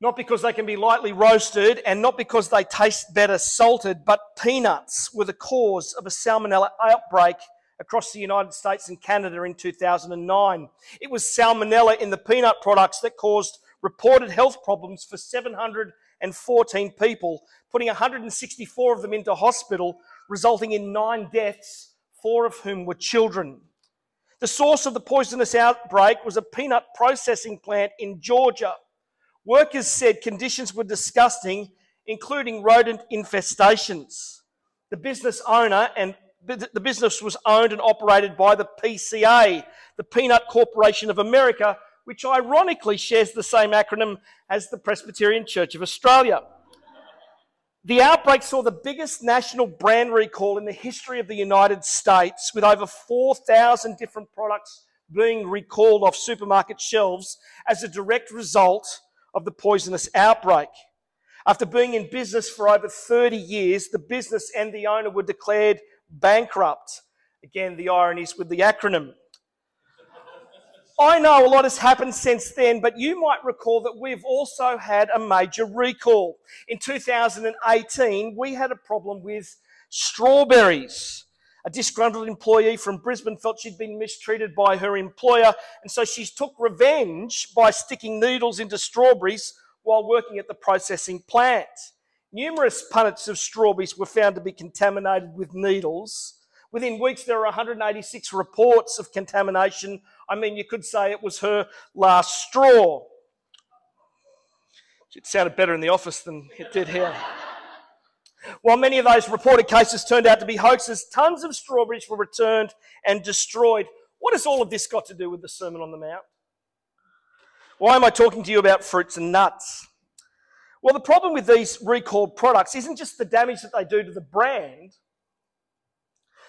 Not because they can be lightly roasted and not because they taste better salted, but peanuts were the cause of a salmonella outbreak across the United States and Canada in 2009. It was salmonella in the peanut products that caused reported health problems for 714 people, putting 164 of them into hospital, resulting in nine deaths, four of whom were children. The source of the poisonous outbreak was a peanut processing plant in Georgia. Workers said conditions were disgusting, including rodent infestations. The business owner and the business was owned and operated by the PCA, the Peanut Corporation of America, which ironically shares the same acronym as the Presbyterian Church of Australia. The outbreak saw the biggest national brand recall in the history of the United States, with over 4,000 different products being recalled off supermarket shelves as a direct result of the poisonous outbreak. After being in business for over 30 years, the business and the owner were declared bankrupt. Again, the ironies with the acronym. I know a lot has happened since then, but you might recall that we've also had a major recall. In 2018, we had a problem with strawberries. A disgruntled employee from Brisbane felt she'd been mistreated by her employer, and so she took revenge by sticking needles into strawberries while working at the processing plant. Numerous punnets of strawberries were found to be contaminated with needles. Within weeks, there were 186 reports of contamination. I mean, you could say it was her last straw. It sounded better in the office than it did here. While many of those reported cases turned out to be hoaxes, tons of strawberries were returned and destroyed. What has all of this got to do with the Sermon on the Mount? Why am I talking to you about fruits and nuts? Well, the problem with these recalled products isn't just the damage that they do to the brand.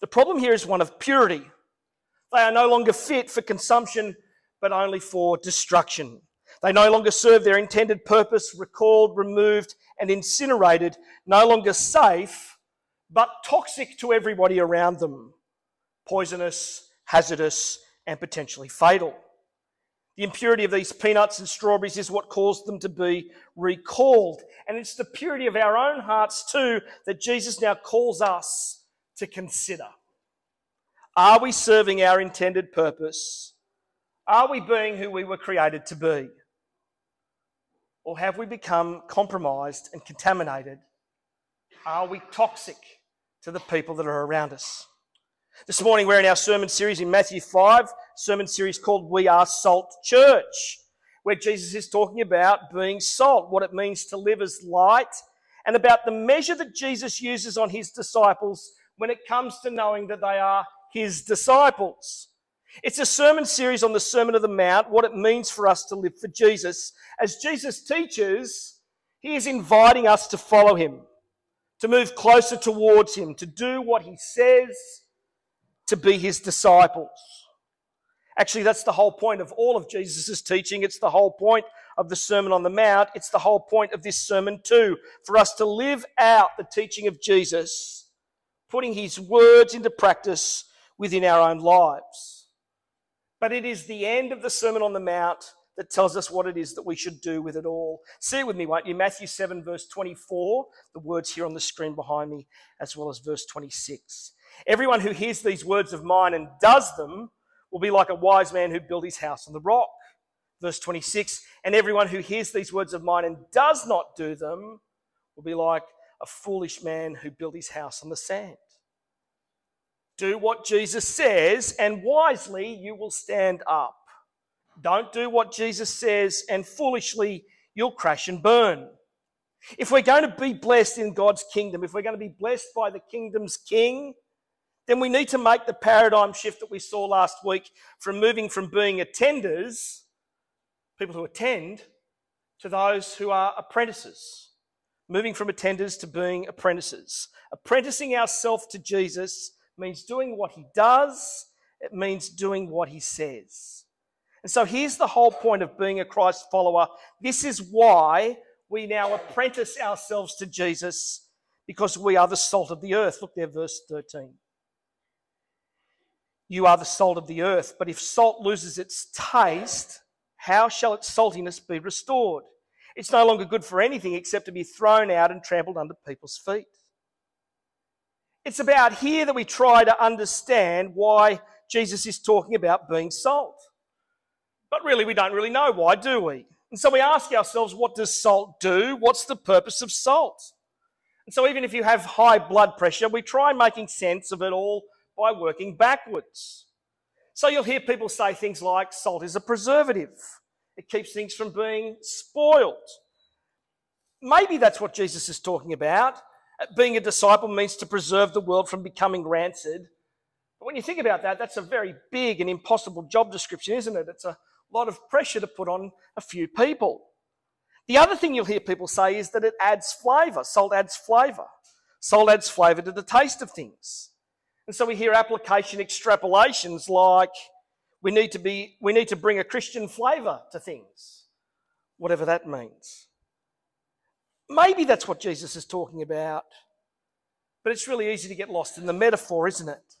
The problem here is one of purity. They are no longer fit for consumption, but only for destruction. They no longer serve their intended purpose, recalled, removed, and incinerated, no longer safe, but toxic to everybody around them. Poisonous, hazardous, and potentially fatal. The impurity of these peanuts and strawberries is what caused them to be recalled. And it's the purity of our own hearts, too, that Jesus now calls us to consider. Are we serving our intended purpose? Are we being who we were created to be? Or have we become compromised and contaminated? Are we toxic to the people that are around us? This morning we're in our sermon series in Matthew 5, sermon series called We Are Salt Church, where Jesus is talking about being salt, what it means to live as light, and about the measure that Jesus uses on his disciples when it comes to knowing that they are his disciples. It's a sermon series on the Sermon of the Mount, what it means for us to live for Jesus. As Jesus teaches, he is inviting us to follow him, to move closer towards him, to do what he says, to be his disciples. Actually, that's the whole point of all of Jesus' teaching. It's the whole point of the Sermon on the Mount. It's the whole point of this sermon, too, for us to live out the teaching of Jesus, putting his words into practice within our own lives. But it is the end of the Sermon on the Mount that tells us what it is that we should do with it all. See it with me, won't you? Matthew 7, verse 24, the words here on the screen behind me, as well as verse 26. Everyone who hears these words of mine and does them will be like a wise man who built his house on the rock. Verse 26 And everyone who hears these words of mine and does not do them will be like a foolish man who built his house on the sand. Do what Jesus says, and wisely you will stand up. Don't do what Jesus says, and foolishly you'll crash and burn. If we're going to be blessed in God's kingdom, if we're going to be blessed by the kingdom's king, then we need to make the paradigm shift that we saw last week from moving from being attenders, people who attend, to those who are apprentices. Moving from attenders to being apprentices. Apprenticing ourselves to Jesus means doing what he does, it means doing what he says. And so here's the whole point of being a Christ follower. This is why we now apprentice ourselves to Jesus because we are the salt of the earth. Look there, verse 13. You are the salt of the earth. But if salt loses its taste, how shall its saltiness be restored? It's no longer good for anything except to be thrown out and trampled under people's feet. It's about here that we try to understand why Jesus is talking about being salt. But really, we don't really know why, do we? And so we ask ourselves, what does salt do? What's the purpose of salt? And so even if you have high blood pressure, we try making sense of it all by working backwards. So you'll hear people say things like salt is a preservative. It keeps things from being spoiled. Maybe that's what Jesus is talking about. Uh, being a disciple means to preserve the world from becoming rancid. But when you think about that, that's a very big and impossible job description, isn't it? It's a lot of pressure to put on a few people. The other thing you'll hear people say is that it adds flavour. Salt adds flavour. Salt adds flavour to the taste of things. And so we hear application extrapolations like we need to be we need to bring a Christian flavour to things, whatever that means. Maybe that's what Jesus is talking about. But it's really easy to get lost in the metaphor, isn't it?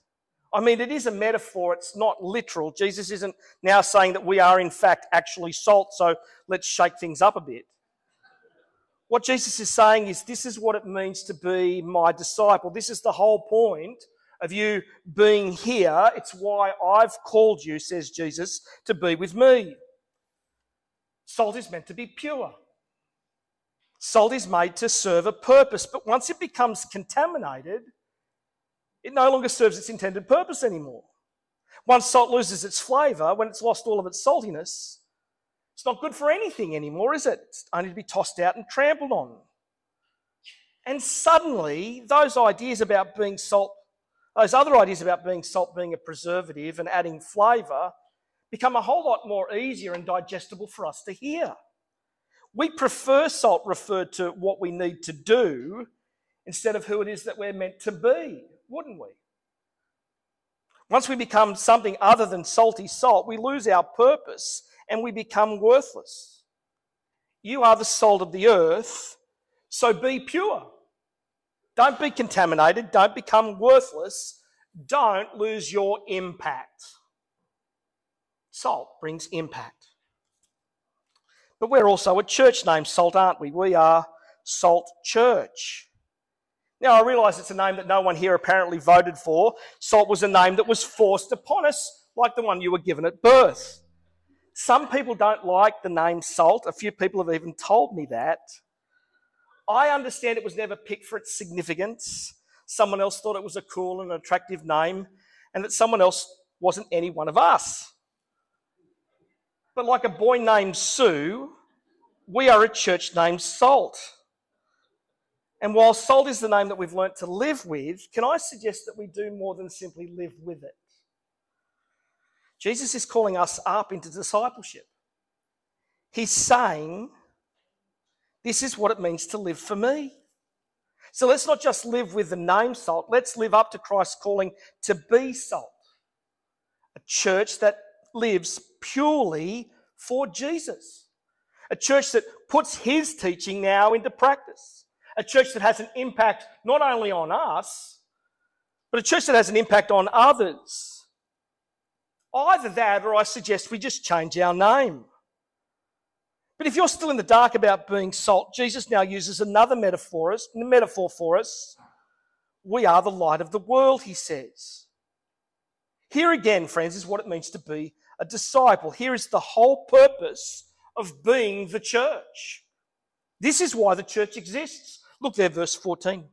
I mean, it is a metaphor, it's not literal. Jesus isn't now saying that we are, in fact, actually salt, so let's shake things up a bit. What Jesus is saying is, this is what it means to be my disciple. This is the whole point of you being here. It's why I've called you, says Jesus, to be with me. Salt is meant to be pure. Salt is made to serve a purpose, but once it becomes contaminated, it no longer serves its intended purpose anymore. Once salt loses its flavour, when it's lost all of its saltiness, it's not good for anything anymore, is it? It's only to be tossed out and trampled on. And suddenly, those ideas about being salt, those other ideas about being salt being a preservative and adding flavour, become a whole lot more easier and digestible for us to hear. We prefer salt referred to what we need to do instead of who it is that we're meant to be, wouldn't we? Once we become something other than salty salt, we lose our purpose and we become worthless. You are the salt of the earth, so be pure. Don't be contaminated. Don't become worthless. Don't lose your impact. Salt brings impact. But we're also a church named Salt, aren't we? We are Salt Church. Now, I realise it's a name that no one here apparently voted for. Salt was a name that was forced upon us, like the one you were given at birth. Some people don't like the name Salt. A few people have even told me that. I understand it was never picked for its significance. Someone else thought it was a cool and attractive name, and that someone else wasn't any one of us. But like a boy named Sue, we are a church named Salt. And while salt is the name that we've learnt to live with, can I suggest that we do more than simply live with it? Jesus is calling us up into discipleship. He's saying, This is what it means to live for me. So let's not just live with the name salt, let's live up to Christ's calling to be salt. A church that lives purely for Jesus. A church that puts his teaching now into practice. A church that has an impact not only on us, but a church that has an impact on others. Either that, or I suggest we just change our name. But if you're still in the dark about being salt, Jesus now uses another metaphor, metaphor for us. We are the light of the world, he says. Here again, friends, is what it means to be a disciple. Here is the whole purpose of being the church. This is why the church exists. Look there, verse 14.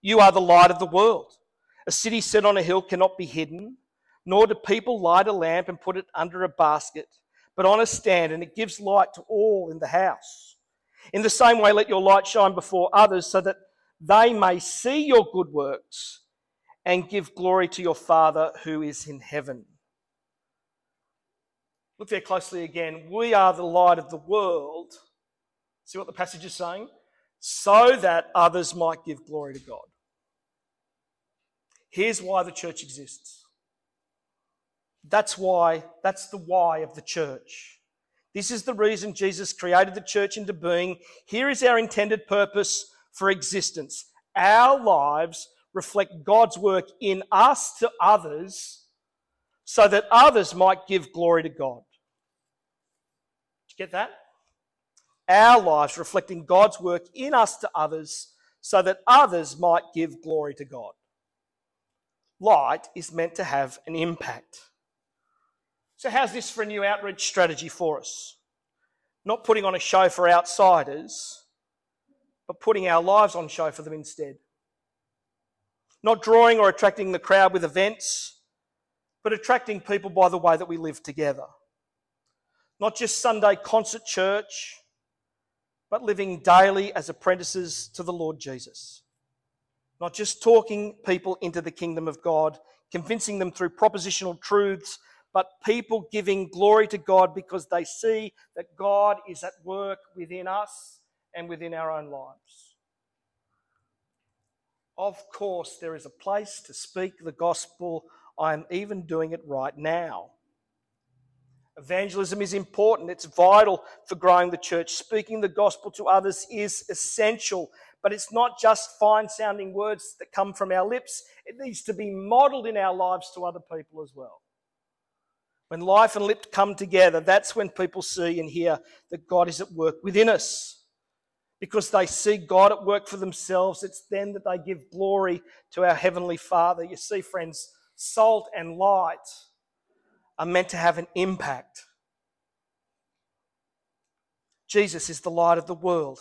You are the light of the world. A city set on a hill cannot be hidden, nor do people light a lamp and put it under a basket, but on a stand, and it gives light to all in the house. In the same way, let your light shine before others so that they may see your good works and give glory to your Father who is in heaven. Look there closely again. We are the light of the world. See what the passage is saying? So that others might give glory to God. Here's why the church exists. That's why, that's the why of the church. This is the reason Jesus created the church into being. Here is our intended purpose for existence. Our lives reflect God's work in us to others so that others might give glory to God. You get that? our lives reflecting God's work in us to others so that others might give glory to God. Light is meant to have an impact. So, how's this for a new outreach strategy for us? Not putting on a show for outsiders, but putting our lives on show for them instead. Not drawing or attracting the crowd with events, but attracting people by the way that we live together. Not just Sunday concert church, but living daily as apprentices to the Lord Jesus. Not just talking people into the kingdom of God, convincing them through propositional truths, but people giving glory to God because they see that God is at work within us and within our own lives. Of course, there is a place to speak the gospel. I am even doing it right now. Evangelism is important, it's vital for growing the church. Speaking the gospel to others is essential, but it's not just fine sounding words that come from our lips, it needs to be modeled in our lives to other people as well. When life and lip come together, that's when people see and hear that God is at work within us. Because they see God at work for themselves, it's then that they give glory to our Heavenly Father. You see, friends, salt and light are meant to have an impact. Jesus is the light of the world.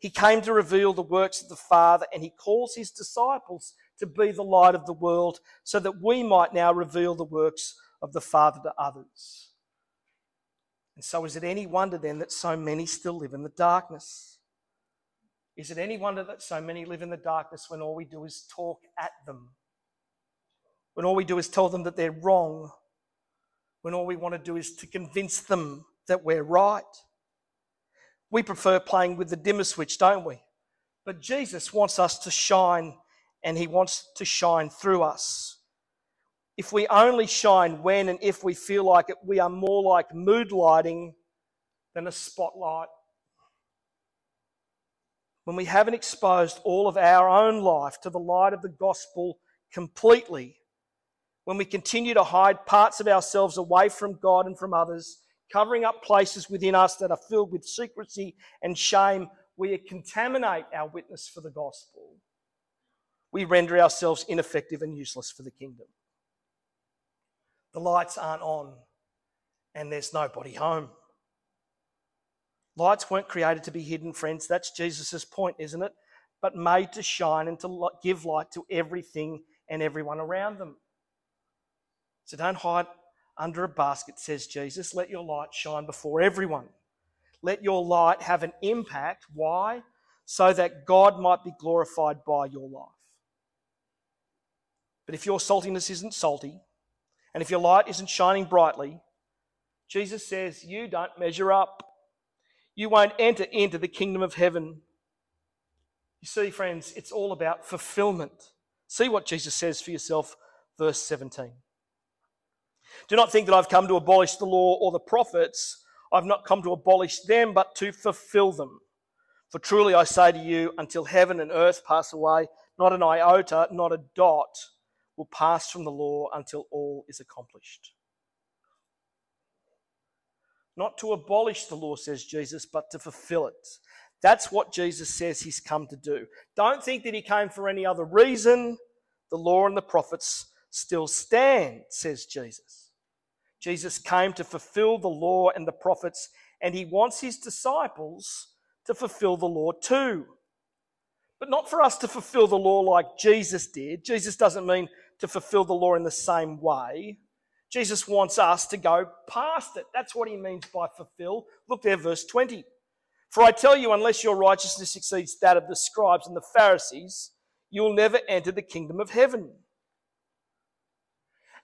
He came to reveal the works of the Father, and he calls his disciples to be the light of the world so that we might now reveal the works of the Father to others. And so, is it any wonder then that so many still live in the darkness? Is it any wonder that so many live in the darkness when all we do is talk at them? When all we do is tell them that they're wrong? When all we want to do is to convince them that we're right? We prefer playing with the dimmer switch, don't we? But Jesus wants us to shine, and He wants to shine through us. If we only shine when and if we feel like it, we are more like mood lighting than a spotlight. When we haven't exposed all of our own life to the light of the gospel completely, when we continue to hide parts of ourselves away from God and from others, covering up places within us that are filled with secrecy and shame, we contaminate our witness for the gospel. We render ourselves ineffective and useless for the kingdom. The lights aren't on and there's nobody home. Lights weren't created to be hidden, friends. That's Jesus' point, isn't it? But made to shine and to give light to everything and everyone around them. So don't hide under a basket, says Jesus. Let your light shine before everyone. Let your light have an impact. Why? So that God might be glorified by your life. But if your saltiness isn't salty, and if your light isn't shining brightly, Jesus says you don't measure up. You won't enter into the kingdom of heaven. You see, friends, it's all about fulfillment. See what Jesus says for yourself, verse 17. Do not think that I've come to abolish the law or the prophets. I've not come to abolish them, but to fulfill them. For truly I say to you, until heaven and earth pass away, not an iota, not a dot will pass from the law until all is accomplished. Not to abolish the law, says Jesus, but to fulfill it. That's what Jesus says he's come to do. Don't think that he came for any other reason. The law and the prophets still stand, says Jesus. Jesus came to fulfill the law and the prophets, and he wants his disciples to fulfill the law too. But not for us to fulfill the law like Jesus did. Jesus doesn't mean to fulfill the law in the same way. Jesus wants us to go past it. That's what he means by fulfill. Look there, verse 20. For I tell you, unless your righteousness exceeds that of the scribes and the Pharisees, you will never enter the kingdom of heaven.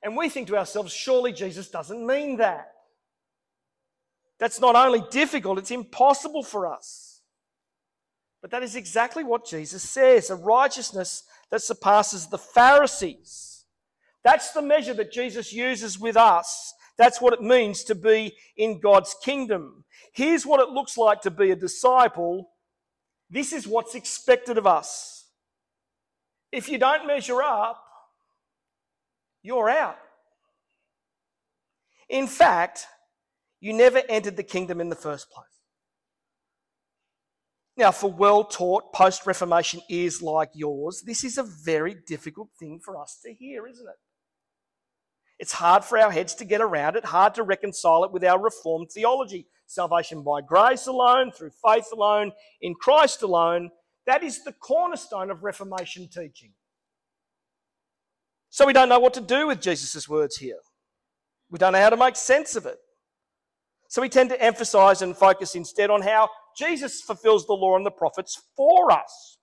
And we think to ourselves, surely Jesus doesn't mean that. That's not only difficult, it's impossible for us. But that is exactly what Jesus says a righteousness that surpasses the Pharisees. That's the measure that Jesus uses with us. That's what it means to be in God's kingdom. Here's what it looks like to be a disciple. This is what's expected of us. If you don't measure up, you're out. In fact, you never entered the kingdom in the first place. Now, for well taught post Reformation ears like yours, this is a very difficult thing for us to hear, isn't it? It's hard for our heads to get around it, hard to reconcile it with our Reformed theology. Salvation by grace alone, through faith alone, in Christ alone. That is the cornerstone of Reformation teaching. So we don't know what to do with Jesus' words here. We don't know how to make sense of it. So we tend to emphasize and focus instead on how Jesus fulfills the law and the prophets for us.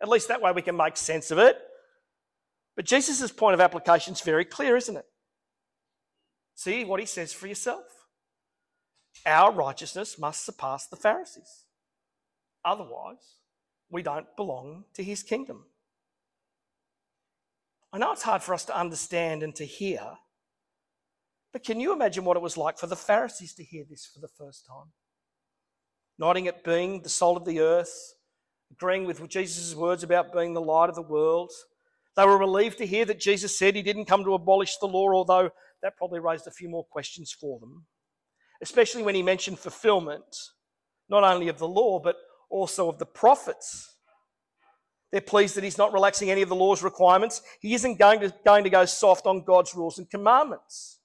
At least that way we can make sense of it. But Jesus' point of application is very clear, isn't it? See what he says for yourself. Our righteousness must surpass the Pharisees. Otherwise, we don't belong to his kingdom. I know it's hard for us to understand and to hear, but can you imagine what it was like for the Pharisees to hear this for the first time? Nodding at being the salt of the earth, agreeing with Jesus' words about being the light of the world. They were relieved to hear that Jesus said he didn't come to abolish the law, although that probably raised a few more questions for them, especially when he mentioned fulfillment, not only of the law, but also of the prophets. They're pleased that he's not relaxing any of the law's requirements. He isn't going to, going to go soft on God's rules and commandments.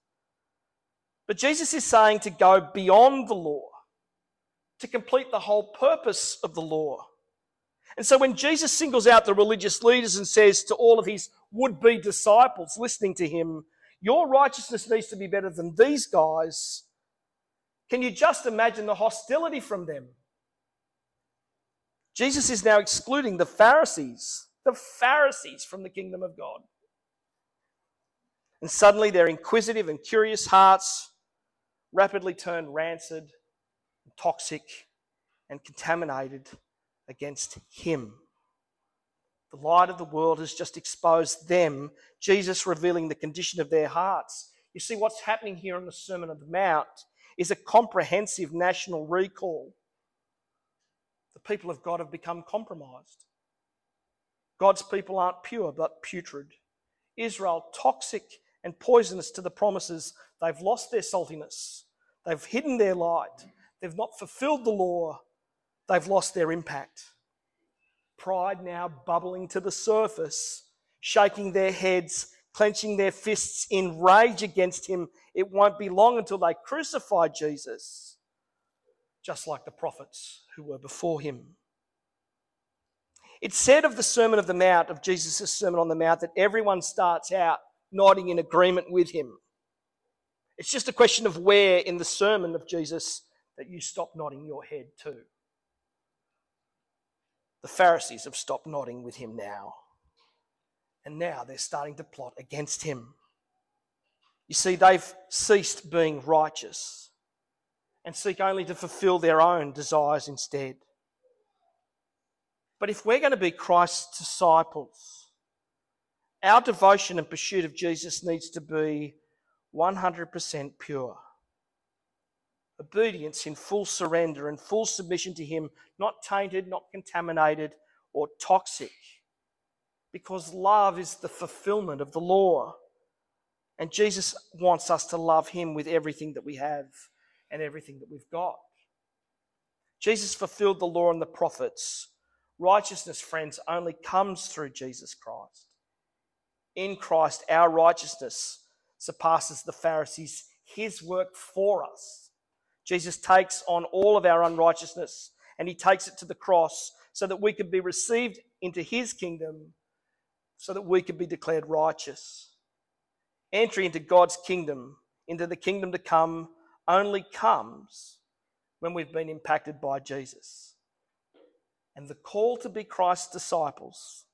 But Jesus is saying to go beyond the law, to complete the whole purpose of the law. And so when Jesus singles out the religious leaders and says to all of his would be disciples listening to him, Your righteousness needs to be better than these guys, can you just imagine the hostility from them? Jesus is now excluding the Pharisees, the Pharisees from the kingdom of God. And suddenly their inquisitive and curious hearts rapidly turn rancid, toxic, and contaminated against Him. The light of the world has just exposed them, Jesus revealing the condition of their hearts. You see, what's happening here in the Sermon on the Mount is a comprehensive national recall. People of God have become compromised. God's people aren't pure, but putrid. Israel, toxic and poisonous to the promises. They've lost their saltiness. They've hidden their light. They've not fulfilled the law. They've lost their impact. Pride now bubbling to the surface, shaking their heads, clenching their fists in rage against him. It won't be long until they crucify Jesus, just like the prophets who were before him. It's said of the Sermon of the Mount, of Jesus' Sermon on the Mount, that everyone starts out nodding in agreement with him. It's just a question of where in the sermon of Jesus that you stop nodding your head to. The Pharisees have stopped nodding with him now. And now they're starting to plot against him. You see, they've ceased being righteous and seek only to fulfill their own desires instead. But if we're going to be Christ's disciples, our devotion and pursuit of Jesus needs to be 100% pure. Obedience in full surrender and full submission to Him, not tainted, not contaminated, or toxic. Because love is the fulfillment of the law. And Jesus wants us to love Him with everything that we have and everything that we've got. Jesus fulfilled the law and the prophets. Righteousness, friends, only comes through Jesus Christ. In Christ, our righteousness surpasses the Pharisees, his work for us. Jesus takes on all of our unrighteousness and he takes it to the cross so that we could be received into his kingdom, so that we could be declared righteous. Entry into God's kingdom, into the kingdom to come, only comes when we've been impacted by Jesus. And the call to be Christ's disciples,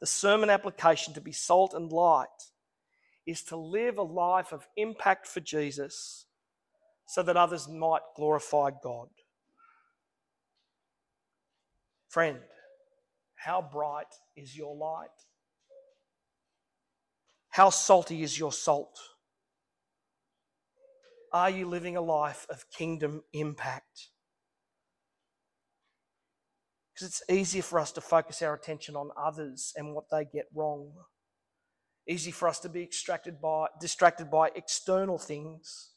the sermon application to be salt and light, is to live a life of impact for Jesus so that others might glorify God. Friend, how bright is your light? How salty is your salt? Are you living a life of kingdom impact? Because it's easier for us to focus our attention on others and what they get wrong. Easy for us to be distracted by, distracted by external things.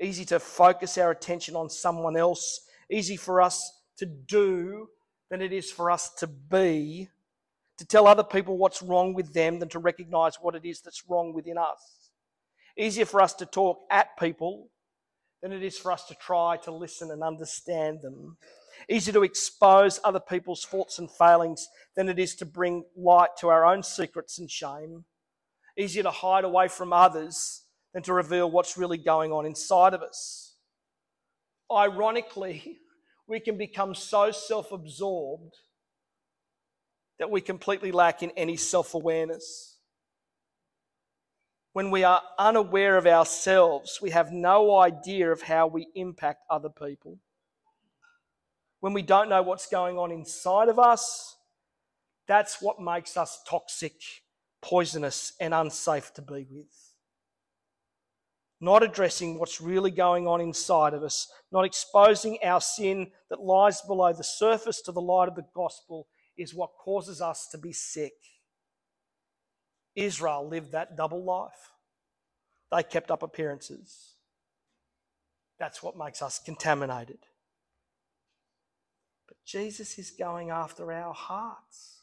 Easy to focus our attention on someone else. Easy for us to do than it is for us to be, to tell other people what's wrong with them than to recognize what it is that's wrong within us. Easier for us to talk at people than it is for us to try to listen and understand them. Easier to expose other people's faults and failings than it is to bring light to our own secrets and shame. Easier to hide away from others than to reveal what's really going on inside of us. Ironically, we can become so self absorbed that we completely lack in any self awareness. When we are unaware of ourselves, we have no idea of how we impact other people. When we don't know what's going on inside of us, that's what makes us toxic, poisonous, and unsafe to be with not addressing what's really going on inside of us, not exposing our sin that lies below the surface to the light of the gospel, is what causes us to be sick. Israel lived that double life. They kept up appearances. That's what makes us contaminated. But Jesus is going after our hearts.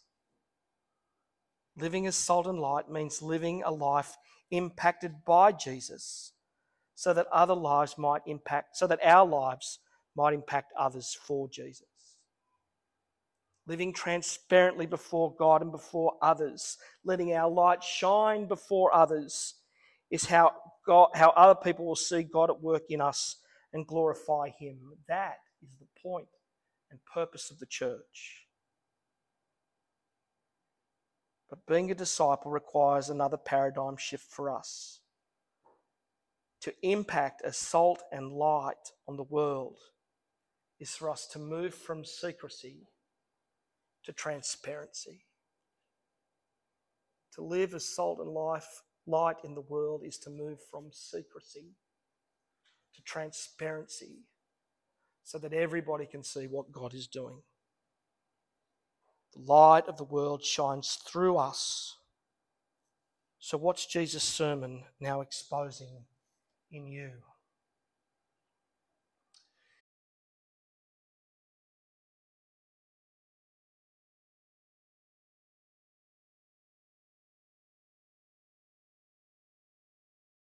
Living as salt and light means living a life impacted by Jesus so that other lives might impact, so that our lives might impact others for Jesus. Living transparently before God and before others, letting our light shine before others, is how, God, how other people will see God at work in us and glorify Him. That is the point and purpose of the church. But being a disciple requires another paradigm shift for us to impact as salt and light on the world is for us to move from secrecy to transparency. To live as salt and life, light in the world is to move from secrecy to transparency so that everybody can see what God is doing. The light of the world shines through us. So, what's Jesus' sermon now exposing? in you.